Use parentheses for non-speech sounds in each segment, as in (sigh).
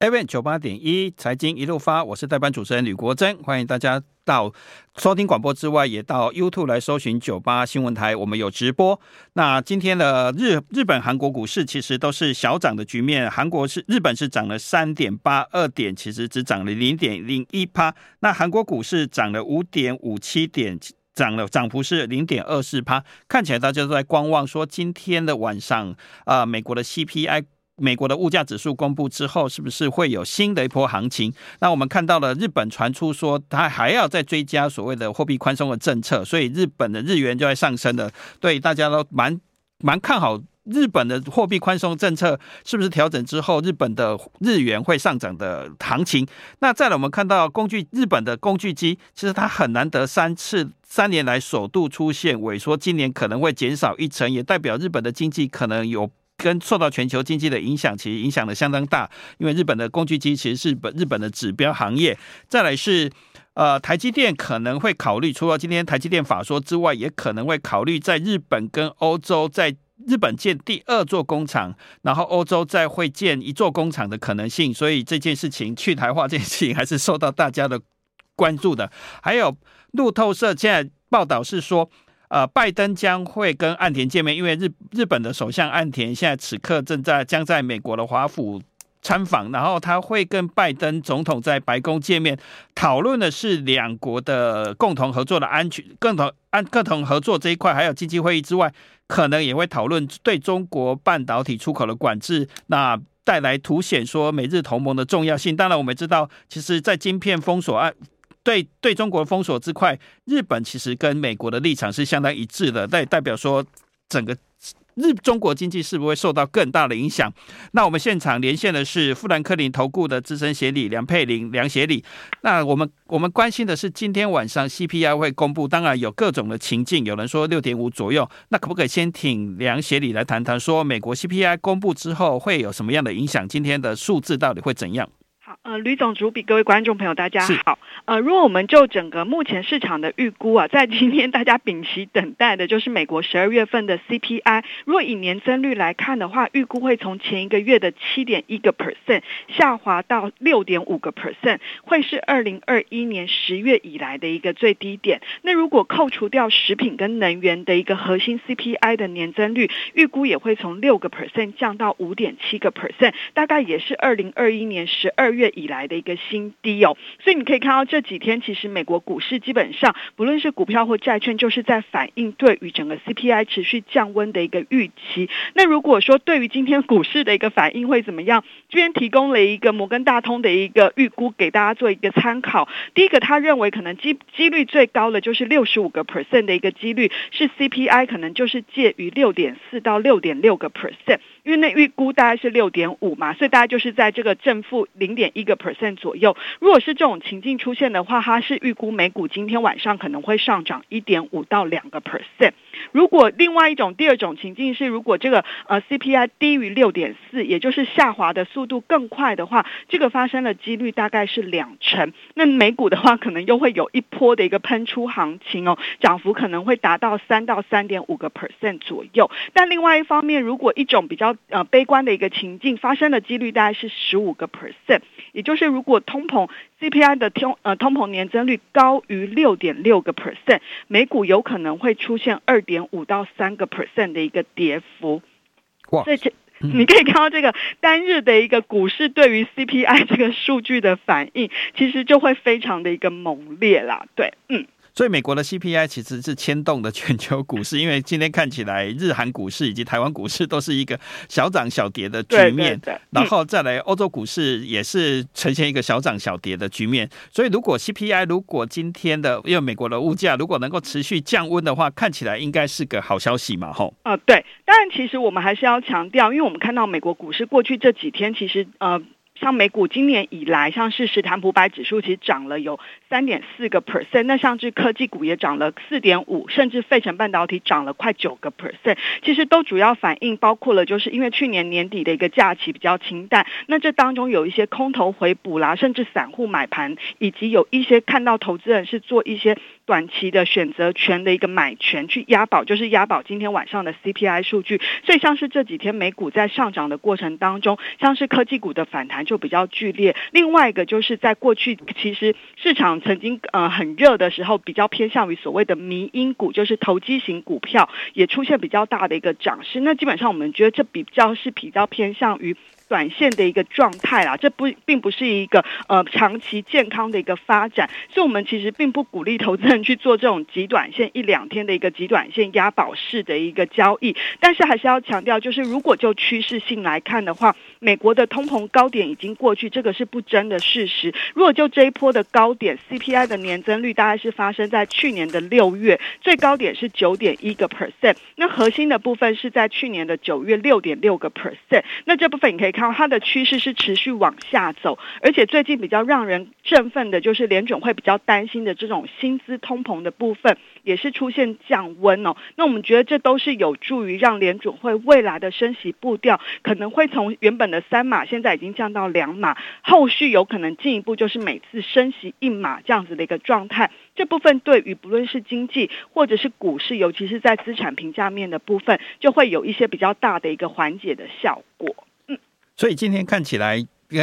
FM 九八点一财经一路发，我是代班主持人吕国珍，欢迎大家到收听广播之外，也到 YouTube 来搜寻九八新闻台，我们有直播。那今天的日日本、韩国股市其实都是小涨的局面，韩国是日本是涨了三点八二点，其实只涨了零点零一趴。那韩国股市涨了五点五七点，涨了涨幅是零点二四趴。看起来大家都在观望，说今天的晚上啊、美国的 CPI。美国的物价指数公布之后，是不是会有新的一波行情？那我们看到了日本传出说，他还要再追加所谓的货币宽松的政策，所以日本的日元就在上升了。对，大家都蛮蛮看好日本的货币宽松政策是不是调整之后，日本的日元会上涨的行情。那再来，我们看到工具日本的工具机，其实它很难得三次三年来首度出现萎缩，今年可能会减少一成，也代表日本的经济可能有。跟受到全球经济的影响，其实影响的相当大。因为日本的工具机其实是本日本的指标行业。再来是，呃，台积电可能会考虑，除了今天台积电法说之外，也可能会考虑在日本跟欧洲，在日本建第二座工厂，然后欧洲再会建一座工厂的可能性。所以这件事情去台化这件事情还是受到大家的关注的。还有路透社现在报道是说。呃，拜登将会跟岸田见面，因为日日本的首相岸田现在此刻正在将在美国的华府参访，然后他会跟拜登总统在白宫见面，讨论的是两国的共同合作的安全、共同安、共同合作这一块，还有经济会议之外，可能也会讨论对中国半导体出口的管制，那带来凸显说美日同盟的重要性。当然，我们知道，其实，在晶片封锁案。对对中国封锁之块，日本其实跟美国的立场是相当一致的，但也代表说整个日中国经济是不会受到更大的影响？那我们现场连线的是富兰克林投顾的资深协理梁佩玲梁协理。那我们我们关心的是今天晚上 CPI 会公布，当然有各种的情境，有人说六点五左右，那可不可以先请梁协理来谈谈，说美国 CPI 公布之后会有什么样的影响？今天的数字到底会怎样？呃，吕总主笔，各位观众朋友，大家好。呃，如果我们就整个目前市场的预估啊，在今天大家屏息等待的就是美国十二月份的 CPI。如果以年增率来看的话，预估会从前一个月的七点一个 percent 下滑到六点五个 percent，会是二零二一年十月以来的一个最低点。那如果扣除掉食品跟能源的一个核心 CPI 的年增率，预估也会从六个 percent 降到五点七个 percent，大概也是二零二一年十二月月以来的一个新低哦，所以你可以看到这几天其实美国股市基本上不论是股票或债券，就是在反映对于整个 CPI 持续降温的一个预期。那如果说对于今天股市的一个反应会怎么样？这边提供了一个摩根大通的一个预估给大家做一个参考。第一个，他认为可能机几率最高的就是六十五个 percent 的一个几率是 CPI 可能就是介于六点四到六点六个 percent。因为那预估大概是六点五嘛，所以大概就是在这个正负零点一个 percent 左右。如果是这种情境出现的话，它是预估美股今天晚上可能会上涨一点五到两个 percent。如果另外一种第二种情境是，如果这个呃 CPI 低于六点四，也就是下滑的速度更快的话，这个发生的几率大概是两成。那美股的话，可能又会有一波的一个喷出行情哦，涨幅可能会达到三到三点五个 percent 左右。但另外一方面，如果一种比较呃，悲观的一个情境发生的几率大概是十五个 percent，也就是如果通膨 CPI 的通呃通膨年增率高于六点六个 percent，美股有可能会出现二点五到三个 percent 的一个跌幅。哇！所以这你可以看到这个单日的一个股市对于 CPI 这个数据的反应，其实就会非常的一个猛烈啦。对，嗯。所以美国的 CPI 其实是牵动的全球股市，因为今天看起来日韩股市以及台湾股市都是一个小涨小跌的局面，对对对，然后再来欧洲股市也是呈现一个小涨小跌的局面。所以如果 CPI 如果今天的因为美国的物价如果能够持续降温的话，看起来应该是个好消息嘛，吼。啊，对，当然其实我们还是要强调，因为我们看到美国股市过去这几天其实呃。像美股今年以来，像是史坦普百指数其实涨了有三点四个 percent，那像是科技股也涨了四点五，甚至费城半导体涨了快九个 percent，其实都主要反映包括了，就是因为去年年底的一个假期比较清淡，那这当中有一些空头回补啦，甚至散户买盘，以及有一些看到投资人是做一些。短期的选择权的一个买权去押宝，就是押宝今天晚上的 CPI 数据。所以像是这几天美股在上涨的过程当中，像是科技股的反弹就比较剧烈。另外一个就是在过去其实市场曾经呃很热的时候，比较偏向于所谓的迷因股，就是投机型股票也出现比较大的一个涨势。那基本上我们觉得这比较是比较偏向于。短线的一个状态啦，这不并不是一个呃长期健康的一个发展，所以我们其实并不鼓励投资人去做这种极短线一两天的一个极短线押宝式的一个交易。但是还是要强调，就是如果就趋势性来看的话，美国的通膨高点已经过去，这个是不争的事实。如果就这一波的高点，CPI 的年增率大概是发生在去年的六月，最高点是九点一个 percent，那核心的部分是在去年的九月六点六个 percent，那这部分你可以看。然后它的趋势是持续往下走，而且最近比较让人振奋的，就是联准会比较担心的这种薪资通膨的部分，也是出现降温哦。那我们觉得这都是有助于让联准会未来的升息步调可能会从原本的三码，现在已经降到两码，后续有可能进一步就是每次升息一码这样子的一个状态。这部分对于不论是经济或者是股市，尤其是在资产评价面的部分，就会有一些比较大的一个缓解的效果。所以今天看起来，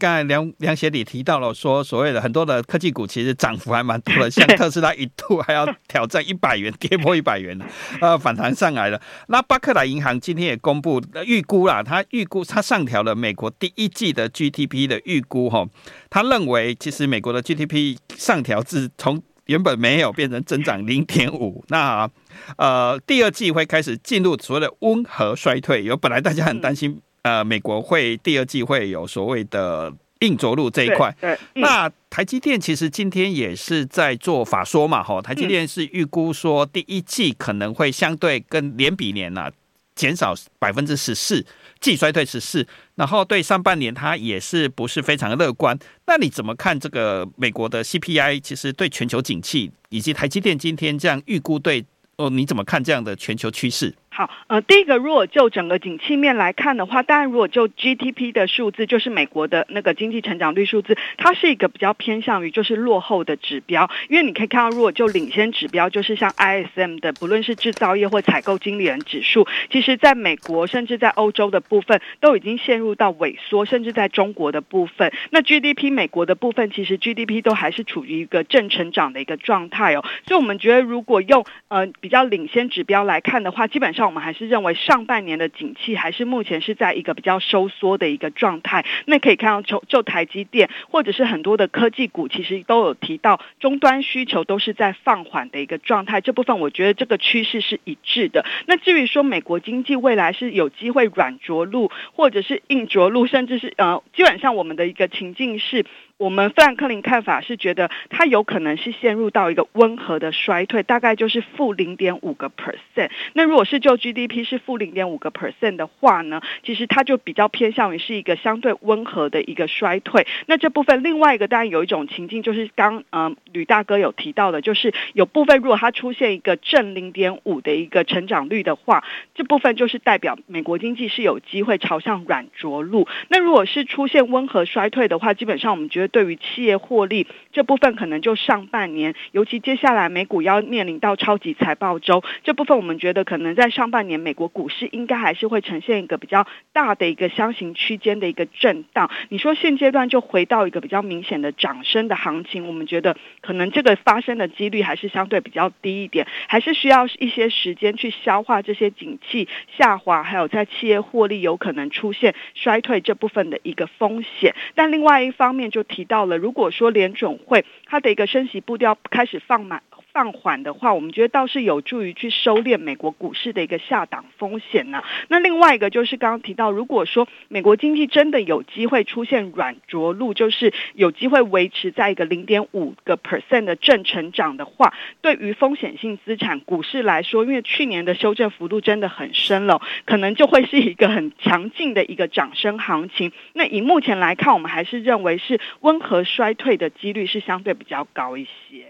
刚才梁梁协理提到了说，所谓的很多的科技股其实涨幅还蛮多的，(laughs) 像特斯拉一度还要挑战一百元，跌破一百元 (laughs) 呃，反弹上来了。那巴克莱银行今天也公布预估啦，他预估他上调了美国第一季的 GDP 的预估哈，他认为其实美国的 GDP 上调至从原本没有变成增长零点五，那呃第二季会开始进入所谓的温和衰退，有本来大家很担心。呃，美国会第二季会有所谓的硬着陆这一块。对，那台积电其实今天也是在做法说嘛，哈，台积电是预估说第一季可能会相对跟年比年呐、啊、减少百分之十四，季衰退十四，然后对上半年它也是不是非常乐观。那你怎么看这个美国的 CPI？其实对全球景气以及台积电今天这样预估对哦，你怎么看这样的全球趋势？好，呃，第一个，如果就整个景气面来看的话，当然，如果就 GDP 的数字，就是美国的那个经济成长率数字，它是一个比较偏向于就是落后的指标，因为你可以看到，如果就领先指标，就是像 ISM 的，不论是制造业或采购经理人指数，其实在美国甚至在欧洲的部分都已经陷入到萎缩，甚至在中国的部分，那 GDP 美国的部分，其实 GDP 都还是处于一个正成长的一个状态哦，所以我们觉得，如果用呃比较领先指标来看的话，基本上。我们还是认为上半年的景气还是目前是在一个比较收缩的一个状态。那可以看到，就就台积电或者是很多的科技股，其实都有提到终端需求都是在放缓的一个状态。这部分我觉得这个趋势是一致的。那至于说美国经济未来是有机会软着陆，或者是硬着陆，甚至是呃，基本上我们的一个情境是。我们富兰克林看法是觉得它有可能是陷入到一个温和的衰退，大概就是负零点五个 percent。那如果是就 GDP 是负零点五个 percent 的话呢，其实它就比较偏向于是一个相对温和的一个衰退。那这部分另外一个当然有一种情境，就是刚嗯吕大哥有提到的，就是有部分如果它出现一个正零点五的一个成长率的话，这部分就是代表美国经济是有机会朝向软着陆。那如果是出现温和衰退的话，基本上我们觉得。对于企业获利这部分，可能就上半年，尤其接下来美股要面临到超级财报周，这部分我们觉得可能在上半年美国股市应该还是会呈现一个比较大的一个箱型区间的一个震荡。你说现阶段就回到一个比较明显的涨升的行情，我们觉得可能这个发生的几率还是相对比较低一点，还是需要一些时间去消化这些景气下滑，还有在企业获利有可能出现衰退这部分的一个风险。但另外一方面就。提到了，如果说联准会它的一个升息步调开始放慢。放缓的话，我们觉得倒是有助于去收敛美国股市的一个下档风险呢。那另外一个就是刚刚提到，如果说美国经济真的有机会出现软着陆，就是有机会维持在一个零点五个 percent 的正成长的话，对于风险性资产股市来说，因为去年的修正幅度真的很深了，可能就会是一个很强劲的一个涨升行情。那以目前来看，我们还是认为是温和衰退的几率是相对比较高一些。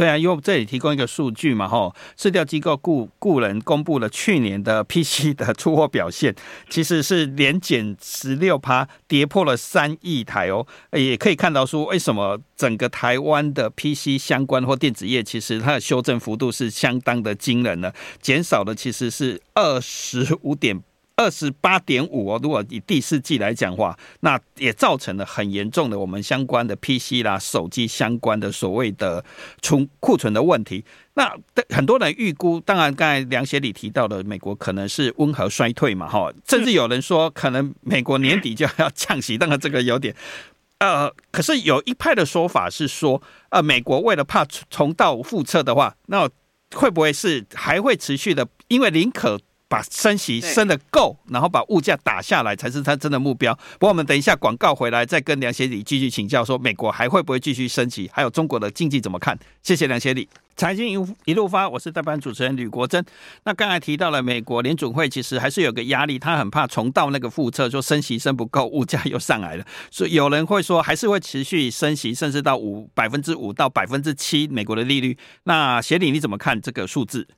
对啊，因为我们这里提供一个数据嘛，吼，市调机构顾顾人公布了去年的 (laughs) PC 的出货表现，其实是连减十六趴，跌破了三亿台哦。也可以看到说，为什么整个台湾的 PC 相关或电子业，其实它的修正幅度是相当的惊人的，减少的其实是二十五点。二十八点五哦，如果以第四季来讲话，那也造成了很严重的我们相关的 PC 啦、手机相关的所谓的存库存的问题。那很多人预估，当然刚才梁协理提到的，美国可能是温和衰退嘛，哈，甚至有人说可能美国年底就要降息，当然这个有点，呃，可是有一派的说法是说，呃，美国为了怕重蹈覆辙的话，那会不会是还会持续的？因为宁可。把升息升得够，然后把物价打下来，才是他真的目标。不过我们等一下广告回来，再跟梁协理继续请教，说美国还会不会继续升息，还有中国的经济怎么看？谢谢梁协理。财经一路发，我是代班主持人吕国珍。那刚才提到了美国联准会其实还是有个压力，他很怕重蹈那个覆辙，说升息升不够，物价又上来了。所以有人会说，还是会持续升息，甚至到五百分之五到百分之七美国的利率。那协理你怎么看这个数字？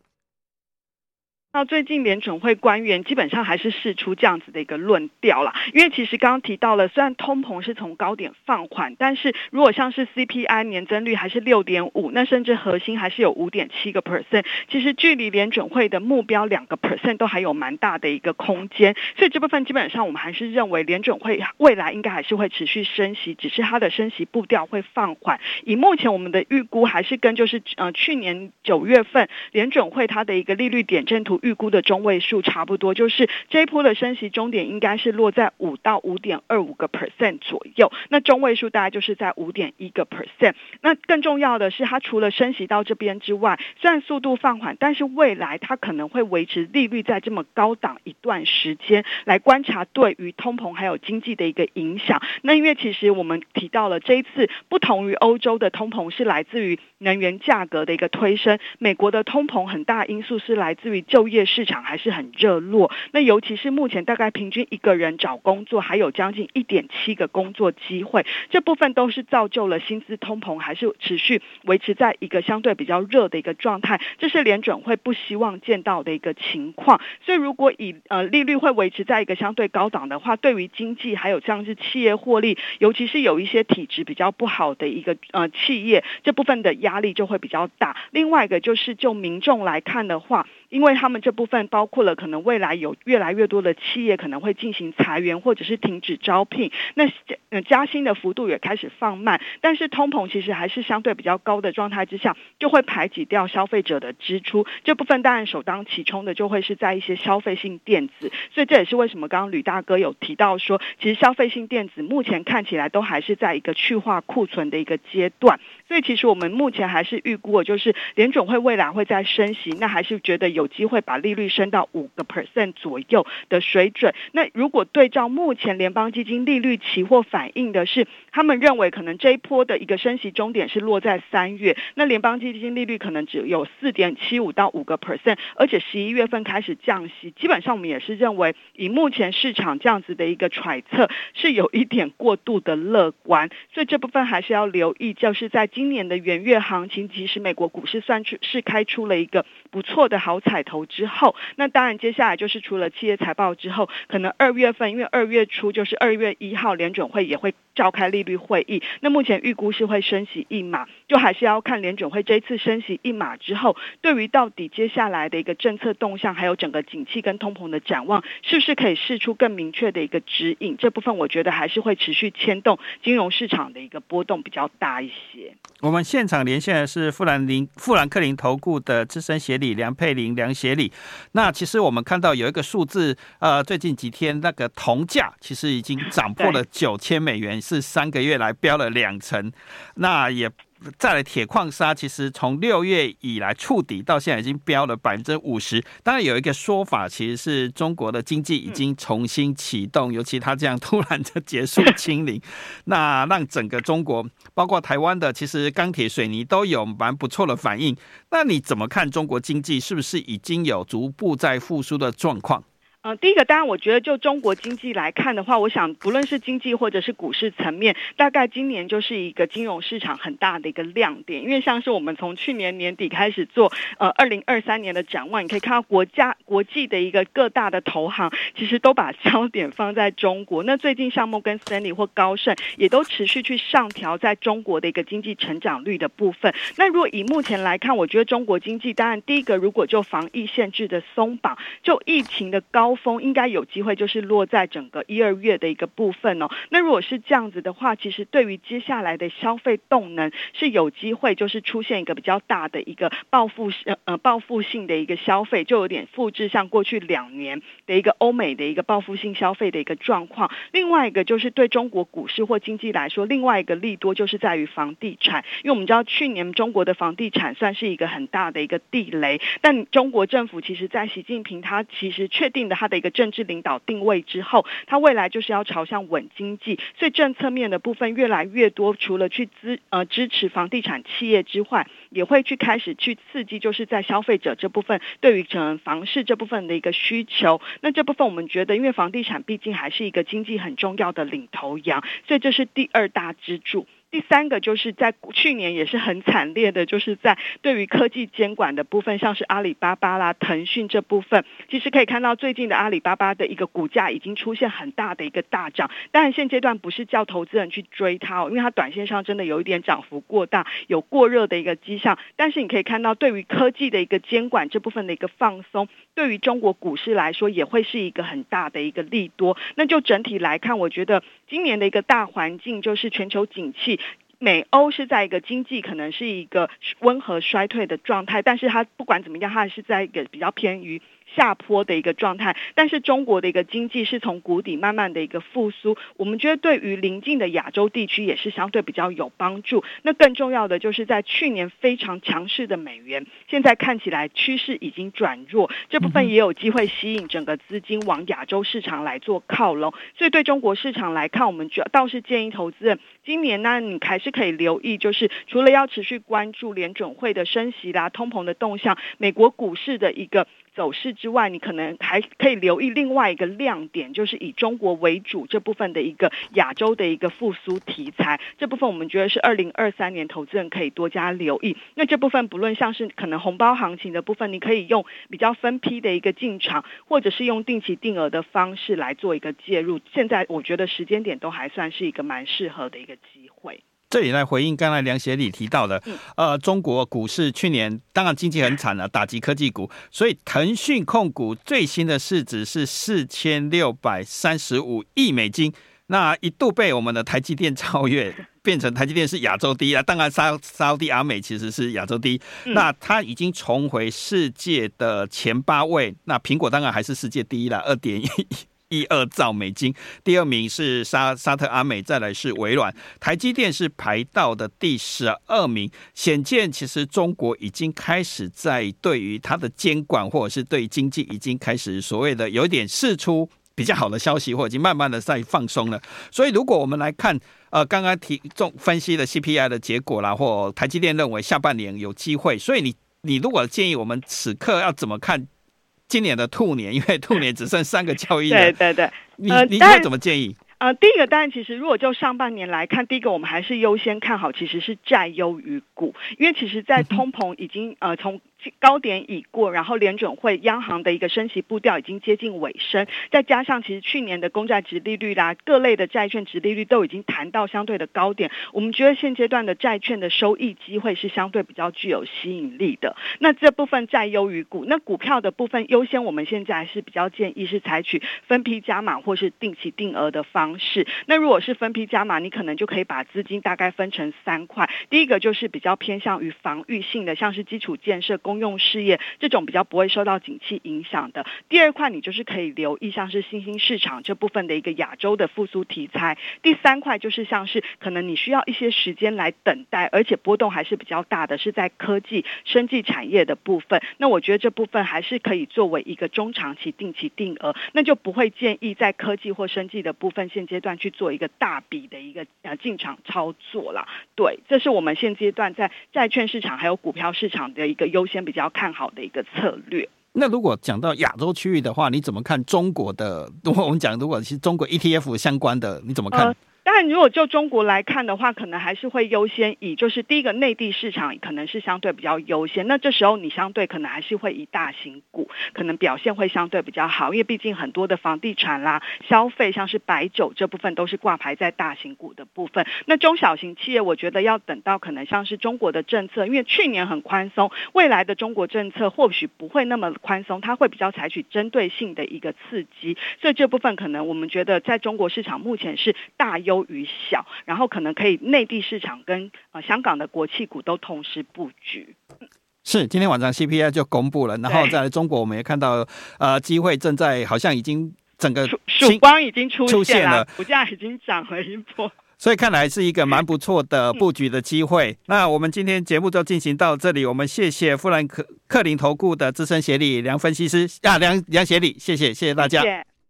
那最近联准会官员基本上还是释出这样子的一个论调啦，因为其实刚刚提到了，虽然通膨是从高点放缓，但是如果像是 CPI 年增率还是六点五，那甚至核心还是有五点七个 percent，其实距离联准会的目标两个 percent 都还有蛮大的一个空间，所以这部分基本上我们还是认为联准会未来应该还是会持续升息，只是它的升息步调会放缓。以目前我们的预估，还是跟就是呃去年九月份联准会它的一个利率点阵图。预估的中位数差不多，就是这一波的升息终点应该是落在五到五点二五个 percent 左右，那中位数大概就是在五点一个 percent。那更重要的是，它除了升息到这边之外，虽然速度放缓，但是未来它可能会维持利率在这么高档一段时间，来观察对于通膨还有经济的一个影响。那因为其实我们提到了这一次不同于欧洲的通膨是来自于能源价格的一个推升，美国的通膨很大因素是来自于就业业市场还是很热络，那尤其是目前大概平均一个人找工作还有将近一点七个工作机会，这部分都是造就了薪资通膨还是持续维持在一个相对比较热的一个状态，这是联准会不希望见到的一个情况。所以如果以呃利率会维持在一个相对高档的话，对于经济还有像是企业获利，尤其是有一些体质比较不好的一个呃企业，这部分的压力就会比较大。另外一个就是就民众来看的话。因为他们这部分包括了可能未来有越来越多的企业可能会进行裁员或者是停止招聘，那呃加薪的幅度也开始放慢，但是通膨其实还是相对比较高的状态之下，就会排挤掉消费者的支出，这部分当然首当其冲的就会是在一些消费性电子，所以这也是为什么刚刚吕大哥有提到说，其实消费性电子目前看起来都还是在一个去化库存的一个阶段，所以其实我们目前还是预估就是联准会未来会在升息，那还是觉得有。有机会把利率升到五个 percent 左右的水准。那如果对照目前联邦基金利率期货反映的是，他们认为可能这一波的一个升息终点是落在三月，那联邦基金利率可能只有四点七五到五个 percent，而且十一月份开始降息。基本上我们也是认为，以目前市场这样子的一个揣测，是有一点过度的乐观。所以这部分还是要留意，就是在今年的元月行情，其实美国股市算出是开出了一个不错的好彩头之后，那当然接下来就是除了企业财报之后，可能二月份，因为二月初就是二月一号联准会也会召开例率会议，那目前预估是会升息一码，就还是要看联准会这一次升息一码之后，对于到底接下来的一个政策动向，还有整个景气跟通膨的展望，是不是可以试出更明确的一个指引？这部分我觉得还是会持续牵动金融市场的一个波动比较大一些。我们现场连线的是富兰林富兰克林投顾的资深协理梁佩玲梁协理。那其实我们看到有一个数字，呃，最近几天那个铜价其实已经涨破了九千美元，是三个月来飙了两成。那也。再来，铁矿砂其实从六月以来触底到现在已经飙了百分之五十。当然有一个说法，其实是中国的经济已经重新启动，尤其它这样突然的结束清零，(laughs) 那让整个中国，包括台湾的，其实钢铁、水泥都有蛮不错的反应。那你怎么看中国经济是不是已经有逐步在复苏的状况？呃，第一个当然，我觉得就中国经济来看的话，我想不论是经济或者是股市层面，大概今年就是一个金融市场很大的一个亮点。因为像是我们从去年年底开始做呃二零二三年的展望，你可以看到国家国际的一个各大的投行其实都把焦点放在中国。那最近像摩根斯丹利或高盛也都持续去上调在中国的一个经济成长率的部分。那如果以目前来看，我觉得中国经济当然第一个，如果就防疫限制的松绑，就疫情的高。高峰应该有机会，就是落在整个一二月的一个部分哦。那如果是这样子的话，其实对于接下来的消费动能是有机会，就是出现一个比较大的一个报复性呃报复性的一个消费，就有点复制像过去两年的一个欧美的一个报复性消费的一个状况。另外一个就是对中国股市或经济来说，另外一个利多就是在于房地产，因为我们知道去年中国的房地产算是一个很大的一个地雷，但中国政府其实在习近平他其实确定的。他的一个政治领导定位之后，他未来就是要朝向稳经济，所以政策面的部分越来越多，除了去支呃支持房地产企业之外，也会去开始去刺激，就是在消费者这部分对于整房市这部分的一个需求。那这部分我们觉得，因为房地产毕竟还是一个经济很重要的领头羊，所以这是第二大支柱。第三个就是在去年也是很惨烈的，就是在对于科技监管的部分，像是阿里巴巴啦、腾讯这部分，其实可以看到最近的阿里巴巴的一个股价已经出现很大的一个大涨。当然现阶段不是叫投资人去追它哦，因为它短线上真的有一点涨幅过大，有过热的一个迹象。但是你可以看到，对于科技的一个监管这部分的一个放松，对于中国股市来说也会是一个很大的一个利多。那就整体来看，我觉得今年的一个大环境就是全球景气。美欧是在一个经济可能是一个温和衰退的状态，但是它不管怎么样，它还是在一个比较偏于。下坡的一个状态，但是中国的一个经济是从谷底慢慢的一个复苏，我们觉得对于邻近的亚洲地区也是相对比较有帮助。那更重要的就是在去年非常强势的美元，现在看起来趋势已经转弱，这部分也有机会吸引整个资金往亚洲市场来做靠拢。所以对中国市场来看，我们主要倒是建议投资人今年呢，你还是可以留意，就是除了要持续关注联准会的升息啦、通膨的动向，美国股市的一个。走势之外，你可能还可以留意另外一个亮点，就是以中国为主这部分的一个亚洲的一个复苏题材。这部分我们觉得是二零二三年投资人可以多加留意。那这部分不论像是可能红包行情的部分，你可以用比较分批的一个进场，或者是用定期定额的方式来做一个介入。现在我觉得时间点都还算是一个蛮适合的一个机会。这里来回应刚才梁协理提到的，呃，中国股市去年当然经济很惨了，打击科技股，所以腾讯控股最新的市值是四千六百三十五亿美金，那一度被我们的台积电超越，变成台积电是亚洲第一啊。当然沙沙地阿美其实是亚洲第一，那它已经重回世界的前八位，那苹果当然还是世界第一了，二点一。一二兆美金，第二名是沙沙特阿美，再来是微软，台积电是排到的第十二名。显见，其实中国已经开始在对于它的监管，或者是对经济已经开始所谓的有点释出比较好的消息，或已经慢慢的在放松了。所以，如果我们来看，呃，刚刚提中分析的 CPI 的结果啦，或台积电认为下半年有机会，所以你你如果建议我们此刻要怎么看？今年的兔年，因为兔年只剩三个交易日。对 (laughs) 对对，你你会怎么建议？呃，第一个当然，其实如果就上半年来看，第一个我们还是优先看好，其实是债优于股，因为其实在通膨已经呃从。高点已过，然后联准会央行的一个升息步调已经接近尾声，再加上其实去年的公债殖利率啦，各类的债券殖利率都已经谈到相对的高点，我们觉得现阶段的债券的收益机会是相对比较具有吸引力的。那这部分债优于股，那股票的部分优先，我们现在还是比较建议是采取分批加码或是定期定额的方式。那如果是分批加码，你可能就可以把资金大概分成三块，第一个就是比较偏向于防御性的，像是基础建设、公用事业这种比较不会受到景气影响的。第二块，你就是可以留意像是新兴市场这部分的一个亚洲的复苏题材。第三块就是像是可能你需要一些时间来等待，而且波动还是比较大的，是在科技、生技产业的部分。那我觉得这部分还是可以作为一个中长期定期定额，那就不会建议在科技或生技的部分现阶段去做一个大笔的一个呃进场操作啦。对，这是我们现阶段在债券市场还有股票市场的一个优先比较看好的一个策略。那如果讲到亚洲区域的话，你怎么看中国的？如 (laughs) 果我们讲，如果是中国 ETF 相关的，你怎么看？呃但如果就中国来看的话，可能还是会优先以就是第一个内地市场可能是相对比较优先。那这时候你相对可能还是会以大型股可能表现会相对比较好，因为毕竟很多的房地产啦、消费像是白酒这部分都是挂牌在大型股的部分。那中小型企业，我觉得要等到可能像是中国的政策，因为去年很宽松，未来的中国政策或许不会那么宽松，它会比较采取针对性的一个刺激。所以这部分可能我们觉得在中国市场目前是大优。优于小，然后可能可以内地市场跟呃香港的国企股都同时布局。是，今天晚上 CPI 就公布了，然后在中国我们也看到，呃，机会正在好像已经整个曙光已经出现了，现了股价已经涨了一波，所以看来是一个蛮不错的布局的机会。嗯、(laughs) 那我们今天节目就进行到这里，我们谢谢富兰克克林投顾的资深协理梁分析师啊，梁梁协理，谢谢谢谢大家。谢谢